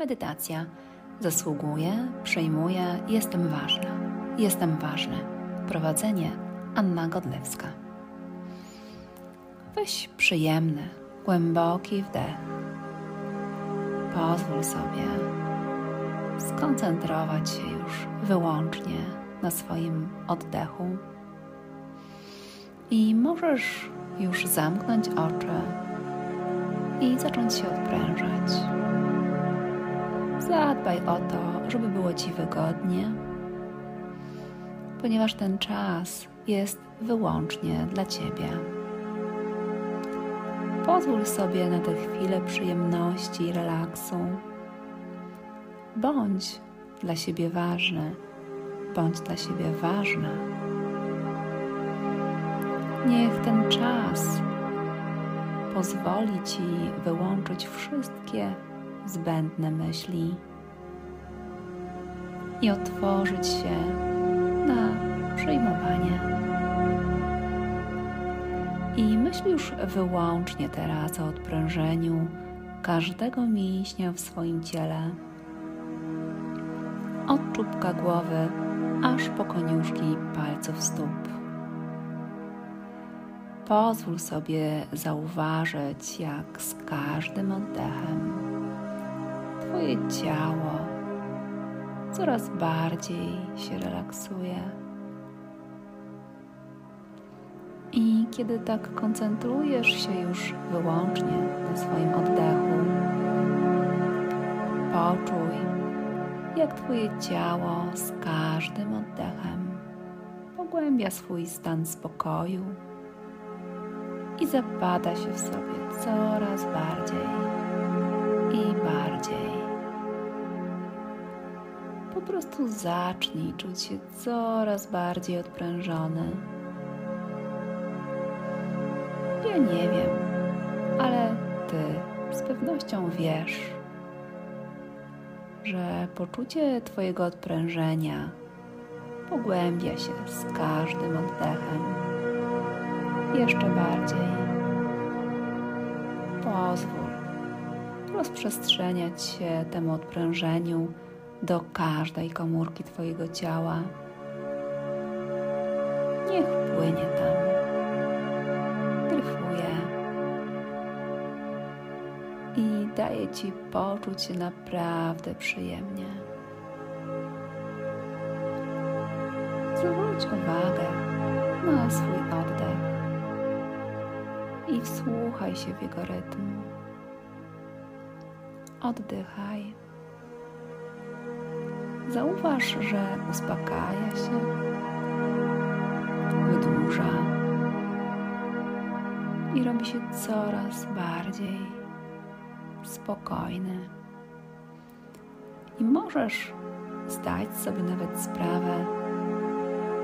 Medytacja. Zasługuję, przejmuję, jestem ważna. Jestem ważny. Prowadzenie Anna Godlewska. Weź przyjemny, głęboki wdech. Pozwól sobie skoncentrować się już wyłącznie na swoim oddechu. I możesz już zamknąć oczy i zacząć się odprężać. Zadbaj o to, żeby było Ci wygodnie, ponieważ ten czas jest wyłącznie dla Ciebie. Pozwól sobie na te chwile przyjemności i relaksu. Bądź dla siebie ważny, bądź dla siebie ważna. Niech ten czas pozwoli Ci wyłączyć wszystkie zbędne myśli i otworzyć się na przyjmowanie. I myśl już wyłącznie teraz o odprężeniu każdego mięśnia w swoim ciele. Od czubka głowy aż po koniuszki palców stóp. Pozwól sobie zauważyć, jak z każdym oddechem Twoje ciało coraz bardziej się relaksuje. I kiedy tak koncentrujesz się już wyłącznie na swoim oddechu, poczuj, jak Twoje ciało z każdym oddechem pogłębia swój stan spokoju i zapada się w sobie coraz bardziej i bardziej. Po prostu zacznij czuć się coraz bardziej odprężony. Ja nie wiem, ale ty z pewnością wiesz, że poczucie Twojego odprężenia pogłębia się z każdym oddechem jeszcze bardziej. Pozwól rozprzestrzeniać się temu odprężeniu do każdej komórki Twojego ciała. Niech płynie tam, dryfuje i daje Ci poczuć się naprawdę przyjemnie. Zwróć uwagę na swój oddech i wsłuchaj się w jego rytm. Oddychaj. Zauważ, że uspokaja się, wydłuża i robi się coraz bardziej spokojny. I możesz zdać sobie nawet sprawę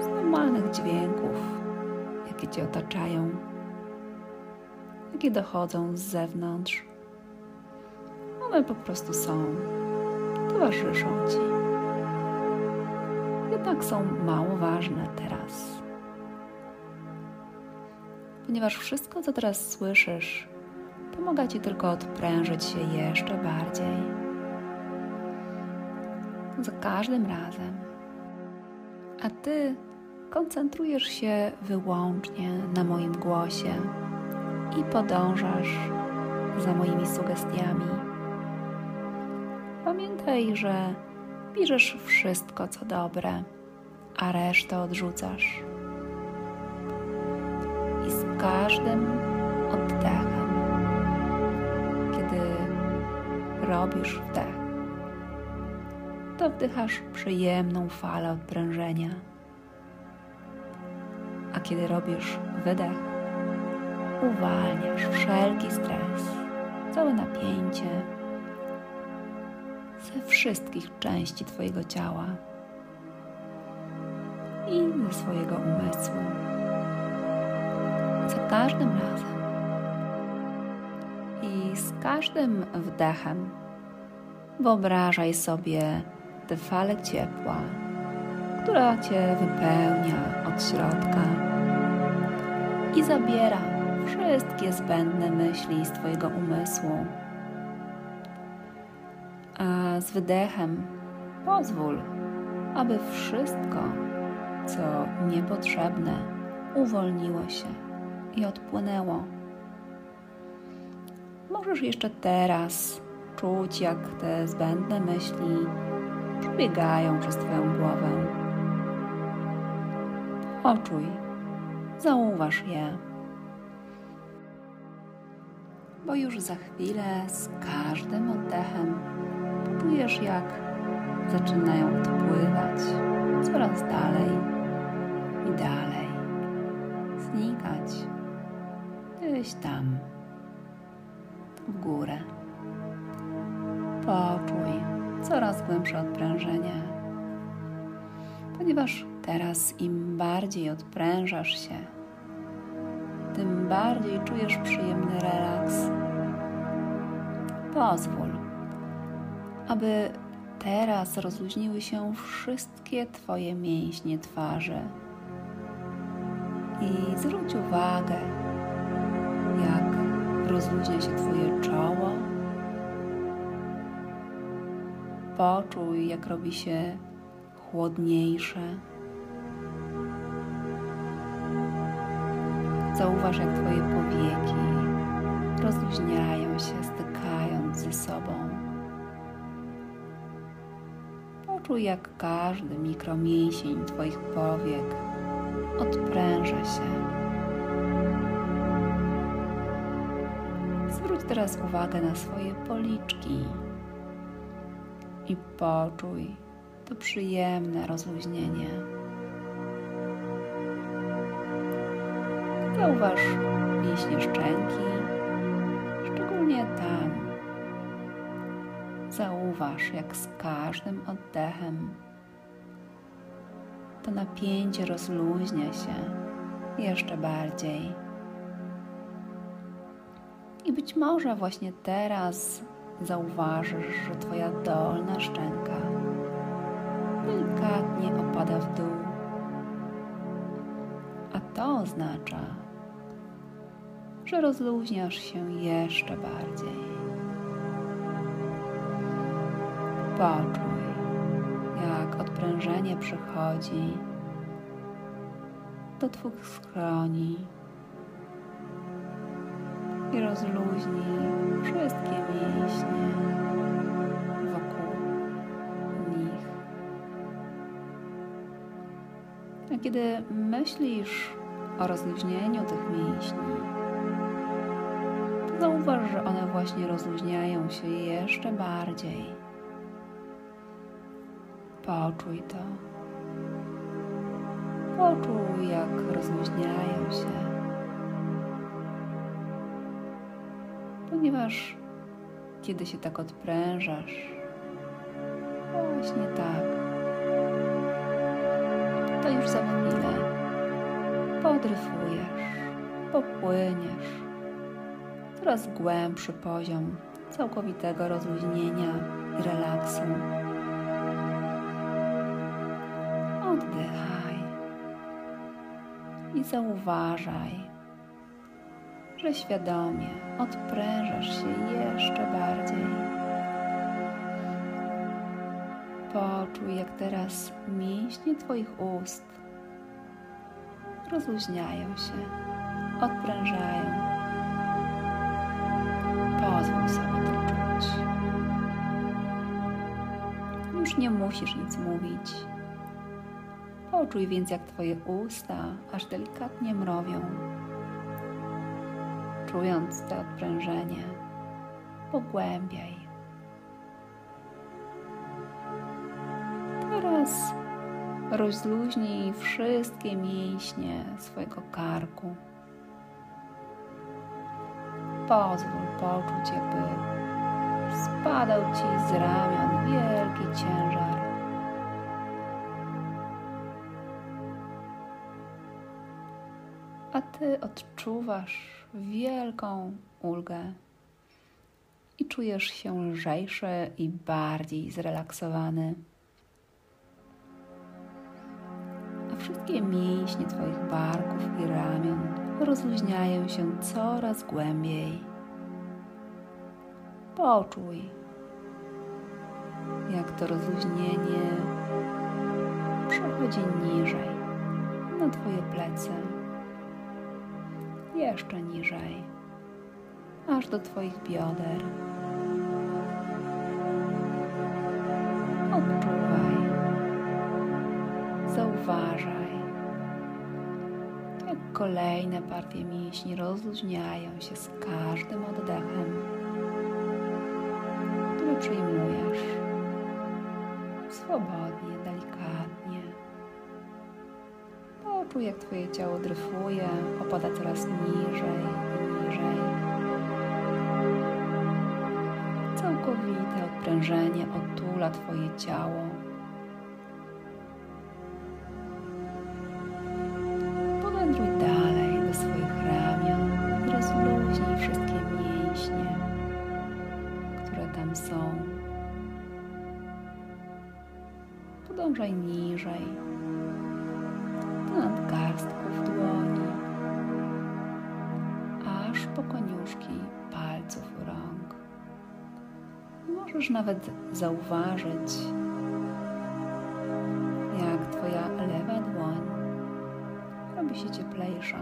z normalnych dźwięków, jakie cię otaczają, jakie dochodzą z zewnątrz. One po prostu są, towarzyszą ci. Jednak są mało ważne teraz. Ponieważ wszystko, co teraz słyszysz, pomaga ci tylko odprężyć się jeszcze bardziej. Za każdym razem. A ty koncentrujesz się wyłącznie na moim głosie i podążasz za moimi sugestiami. Pamiętaj, że bierzesz wszystko, co dobre, a resztę odrzucasz. I z każdym oddechem, kiedy robisz wdech, to wdychasz przyjemną falę odprężenia. A kiedy robisz wydech, uwalniasz wszelki stres, całe napięcie ze wszystkich części Twojego ciała i swojego umysłu. Za każdym razem i z każdym wdechem wyobrażaj sobie tę falę ciepła, która Cię wypełnia od środka i zabiera wszystkie zbędne myśli z Twojego umysłu. A z wydechem pozwól, aby wszystko, co niepotrzebne, uwolniło się i odpłynęło. Możesz jeszcze teraz czuć, jak te zbędne myśli przebiegają przez Twoją głowę. Poczuj, zauważ je bo już za chwilę z każdym oddechem poczujesz, jak zaczynają odpływać coraz dalej i dalej, znikać gdzieś tam w górę. Poczuj coraz głębsze odprężenie, ponieważ teraz im bardziej odprężasz się, tym bardziej czujesz przyjemny relaks. Pozwól, aby teraz rozluźniły się wszystkie Twoje mięśnie twarzy. I zwróć uwagę, jak rozluźnia się Twoje czoło. Poczuj, jak robi się chłodniejsze. Zauważ, jak Twoje powieki rozluźniają się, stykając ze sobą. Poczuj, jak każdy mikromięsień Twoich powiek odpręża się. Zwróć teraz uwagę na swoje policzki i poczuj to przyjemne rozluźnienie. Zauważ mięśnie szczęki, szczególnie tam. Zauważ, jak z każdym oddechem to napięcie rozluźnia się jeszcze bardziej. I być może właśnie teraz zauważysz, że Twoja dolna szczęka delikatnie opada w dół. A to oznacza, że rozluźniasz się jeszcze bardziej. Poczuj, odprężenie przychodzi do Twych skroni i rozluźni wszystkie mięśnie wokół nich. A kiedy myślisz o rozluźnieniu tych mięśni, zauważ, że one właśnie rozluźniają się jeszcze bardziej. Poczuj to. Poczuj, jak rozluźniają się. Ponieważ kiedy się tak odprężasz, właśnie tak, to już za chwilę podryfujesz, popłyniesz coraz głębszy poziom całkowitego rozluźnienia i relaksu. Zauważaj, że świadomie odprężasz się jeszcze bardziej. Poczuj, jak teraz mięśnie Twoich ust rozluźniają się, odprężają Pozwól sobie to czuć. Już nie musisz nic mówić. Poczuj więc, jak Twoje usta aż delikatnie mrowią. Czując to odprężenie, pogłębiaj. Teraz rozluźnij wszystkie mięśnie swojego karku. Pozwól poczuć, jakby spadał ci z ramion wielki ciężar. A ty odczuwasz wielką ulgę i czujesz się lżejszy i bardziej zrelaksowany. A wszystkie mięśnie Twoich barków i ramion rozluźniają się coraz głębiej. Poczuj, to rozluźnienie przechodzi niżej, na Twoje plecy, jeszcze niżej, aż do Twoich bioder. Odczuwaj, zauważaj, jak kolejne partie mięśni rozluźniają się z każdym oddechem, który przyjmujesz swobodnie, delikatnie. Jak Twoje ciało dryfuje, opada coraz niżej i niżej. Całkowite odprężenie otula Twoje ciało. Możesz nawet zauważyć, jak Twoja lewa dłoń robi się cieplejsza.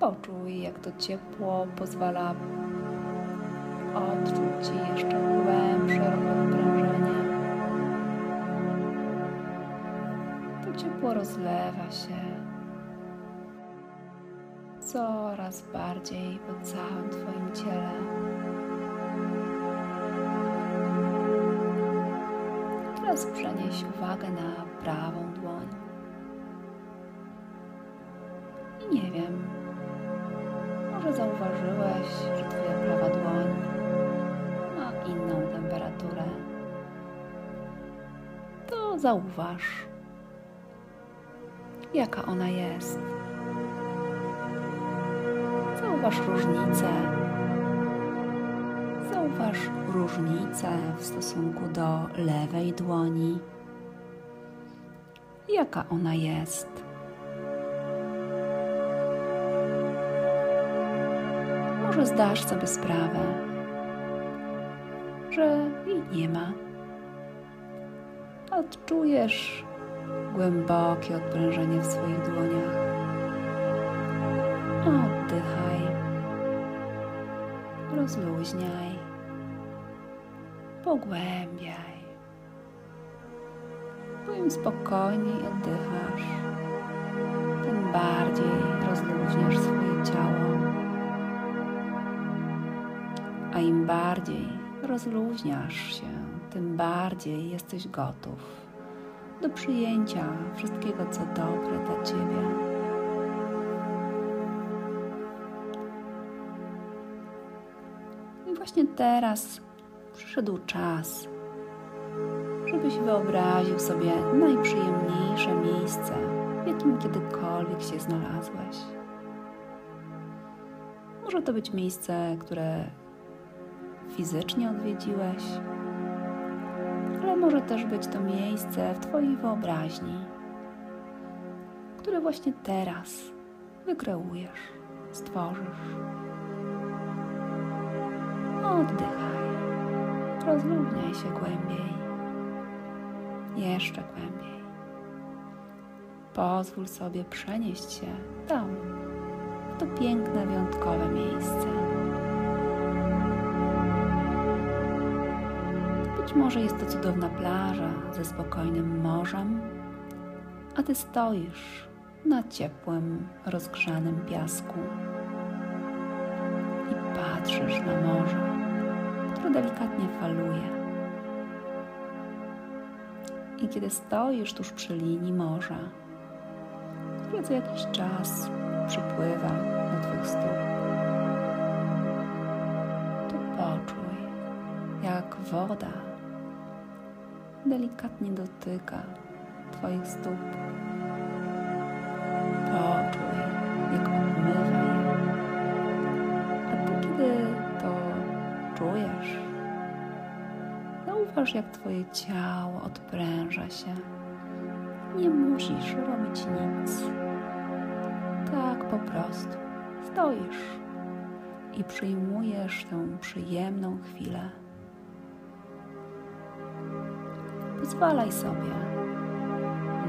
Poczuj, jak to ciepło pozwala odczuć jeszcze głębsze odprężenie. To ciepło rozlewa się coraz bardziej po całym Twoim ciele. Teraz przenieś uwagę na prawą dłoń. I nie wiem, może zauważyłeś, że Twoja prawa dłoń ma inną temperaturę. To zauważ, jaka ona jest. Zauważ różnicę. Zauważ różnicę w stosunku do lewej dłoni. Jaka ona jest? Może zdasz sobie sprawę, że jej nie ma. Odczujesz głębokie odprężenie w swoich dłoniach. Oddychaj, rozluźniaj, pogłębiaj. Im spokojniej oddychasz, tym bardziej rozluźniasz swoje ciało. A im bardziej rozluźniasz się, tym bardziej jesteś gotów do przyjęcia wszystkiego, co dobre dla Ciebie. I właśnie teraz przyszedł czas, żebyś wyobraził sobie najprzyjemniejsze miejsce, w jakim kiedykolwiek się znalazłeś. Może to być miejsce, które fizycznie odwiedziłeś, ale może też być to miejsce w Twojej wyobraźni, które właśnie teraz wykreujesz, stworzysz. Oddychaj, rozluźniaj się głębiej, jeszcze głębiej. Pozwól sobie przenieść się tam, w to piękne, wyjątkowe miejsce. Być może jest to cudowna plaża ze spokojnym morzem, a ty stoisz na ciepłym, rozgrzanym piasku i patrzysz na morze, które delikatnie faluje. I kiedy stoisz tuż przy linii morza, które co jakiś czas przypływa do Twych stóp, to poczuj, jak woda delikatnie dotyka Twoich stóp. Zauważ, jak Twoje ciało odpręża się. Nie musisz robić nic. Tak po prostu stoisz i przyjmujesz tę przyjemną chwilę. Pozwalaj sobie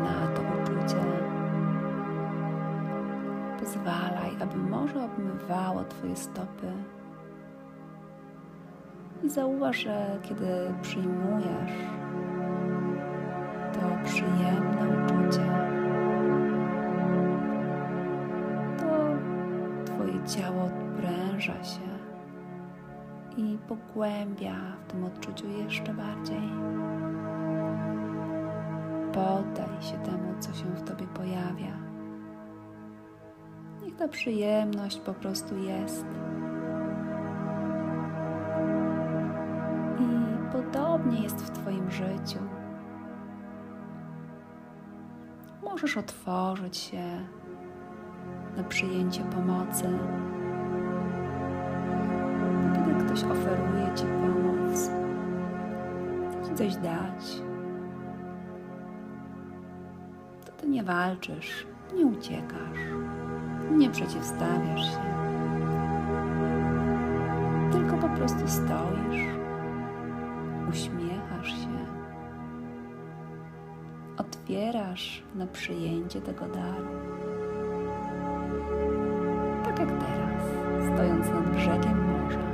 na to uczucie. Pozwalaj, aby morze obmywało Twoje stopy. Zauważ, że kiedy przyjmujesz to przyjemne uczucie, to Twoje ciało odpręża się i pogłębia w tym odczuciu jeszcze bardziej. Poddaj się temu, co się w Tobie pojawia. Niech ta przyjemność po prostu jest. Podobnie jest w Twoim życiu. Możesz otworzyć się na przyjęcie pomocy. Kiedy ktoś oferuje Ci pomoc, Ci coś dać, to Ty nie walczysz, nie uciekasz, nie przeciwstawiasz się. Tylko po prostu stoisz, uśmiechasz się, otwierasz na przyjęcie tego daru. Tak jak teraz, stojąc nad brzegiem morza,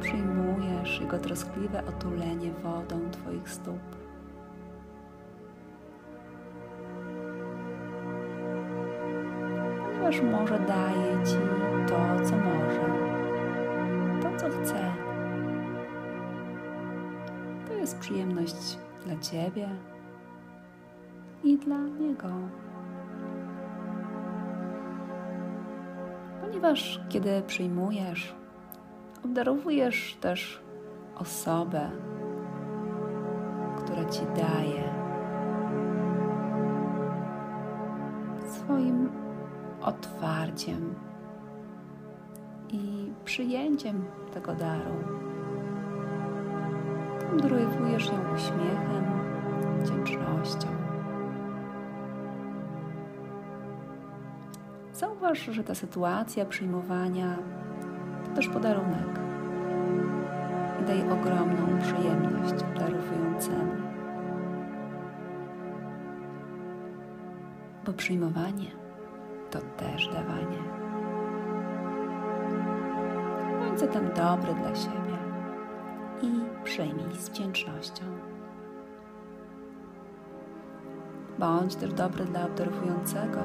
przyjmujesz jego troskliwe otulenie wodą Twoich stóp. Ponieważ morze daje Ci to, co może, to, co chce. Jest przyjemność dla Ciebie i dla Niego. Ponieważ kiedy przyjmujesz, obdarowujesz też osobę, która Ci daje swoim otwarciem i przyjęciem tego daru. Obdarowujesz ją uśmiechem, wdzięcznością. Zauważ, że ta sytuacja przyjmowania to też podarunek i daje ogromną przyjemność darowującemu. Bo przyjmowanie to też dawanie. Bądź zatem dobry dla siebie przyjmij z wdzięcznością. Bądź też dobry dla obdarowującego.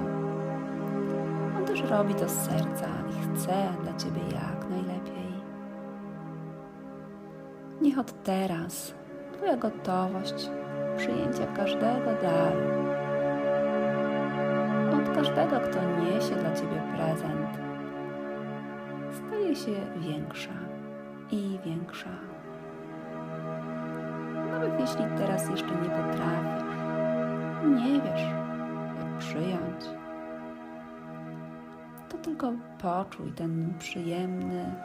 On też robi to z serca i chce dla Ciebie jak najlepiej. Niech od teraz Twoja gotowość przyjęcia każdego daru, od każdego, kto niesie dla Ciebie prezent, staje się większa i większa. Jeśli teraz jeszcze nie potrafisz, nie wiesz, jak przyjąć, to tylko poczuj ten przyjemny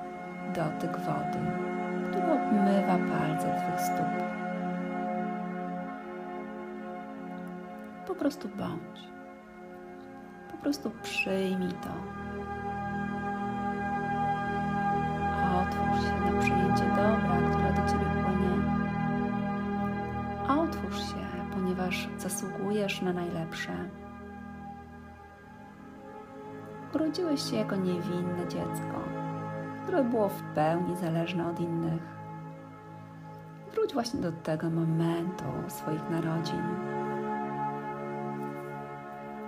dotyk wody, który obmywa palce Twych stóp. Po prostu bądź. Po prostu przyjmij to. Na najlepsze. Urodziłeś się jako niewinne dziecko, które było w pełni zależne od innych. Wróć właśnie do tego momentu swoich narodzin,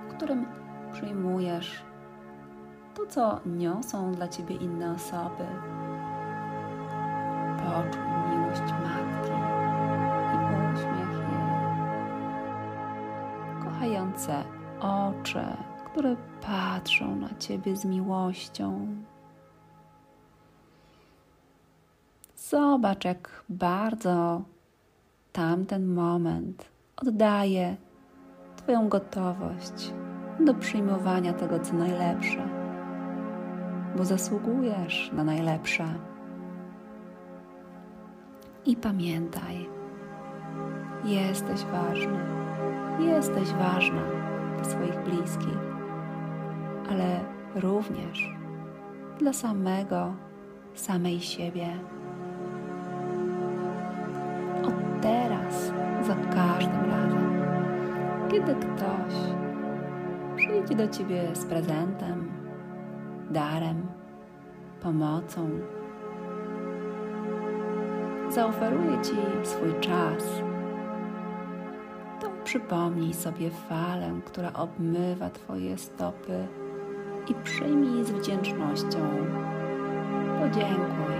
w którym przyjmujesz to, co niosą dla ciebie inne osoby. Poczuj Kochające oczy, które patrzą na ciebie z miłością. Zobacz, jak bardzo tamten moment oddaje Twoją gotowość do przyjmowania tego, co najlepsze, bo zasługujesz na najlepsze. I pamiętaj, jesteś ważny, jesteś ważna dla swoich bliskich, ale również dla samego, samej siebie. Od teraz, za każdym razem, kiedy ktoś przyjdzie do ciebie z prezentem, darem, pomocą, zaoferuje ci swój czas, przypomnij sobie falę, która obmywa Twoje stopy i przyjmij z wdzięcznością. Podziękuj,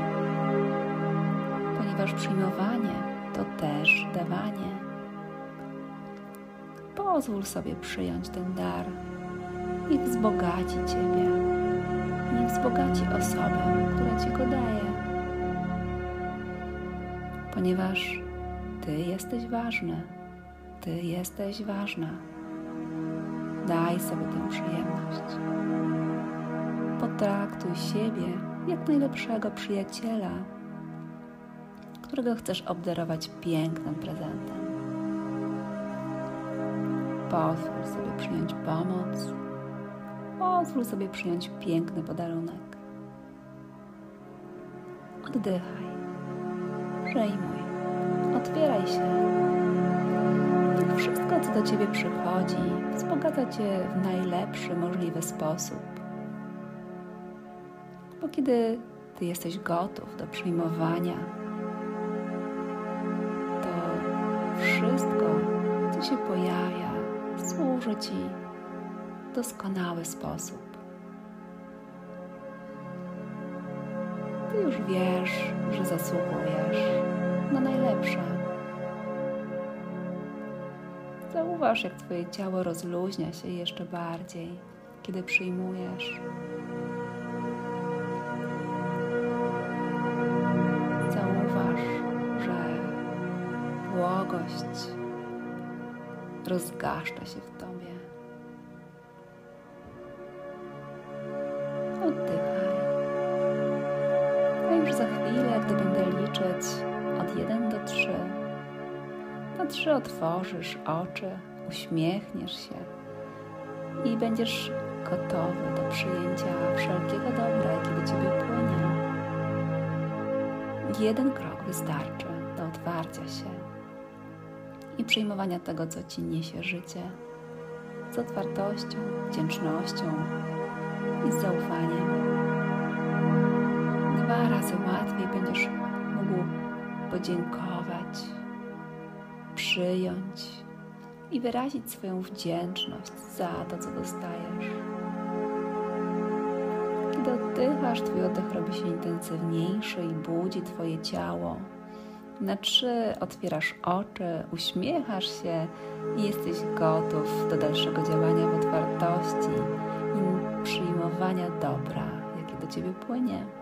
ponieważ przyjmowanie to też dawanie. Pozwól sobie przyjąć ten dar. Niech wzbogaci Ciebie. Niech wzbogaci osobę, która Ci go daje. Ponieważ Ty jesteś ważny. Ty jesteś ważna. Daj sobie tę przyjemność. Potraktuj siebie jak najlepszego przyjaciela, którego chcesz obdarować pięknym prezentem. Pozwól sobie przyjąć pomoc. Pozwól sobie przyjąć piękny podarunek. Oddychaj. Przejmuj. Otwieraj się. Wszystko, co do Ciebie przychodzi, wzbogaca Cię w najlepszy możliwy sposób. Bo kiedy Ty jesteś gotów do przyjmowania, to wszystko, co się pojawia, służy Ci w doskonały sposób. Ty już wiesz, że zasługujesz na najlepsze. Zauważ, jak Twoje ciało rozluźnia się jeszcze bardziej, kiedy przyjmujesz. Zauważ, że błogość rozgaszcza się w Tobie. Oddychaj. A już za chwilę, gdy będę liczyć od 1 do 3, na 3 otworzysz oczy, uśmiechniesz się i będziesz gotowy do przyjęcia wszelkiego dobra, jakie do Ciebie płynie. Jeden krok wystarczy do otwarcia się i przyjmowania tego, co Ci niesie życie, z otwartością, wdzięcznością i z zaufaniem. Dwa razy łatwiej będziesz mógł podziękować, przyjąć i wyrazić swoją wdzięczność za to, co dostajesz. Kiedy oddychasz, Twój oddech robi się intensywniejszy i budzi Twoje ciało. Na trzy otwierasz oczy, uśmiechasz się i jesteś gotów do dalszego działania w otwartości i przyjmowania dobra, jakie do Ciebie płynie.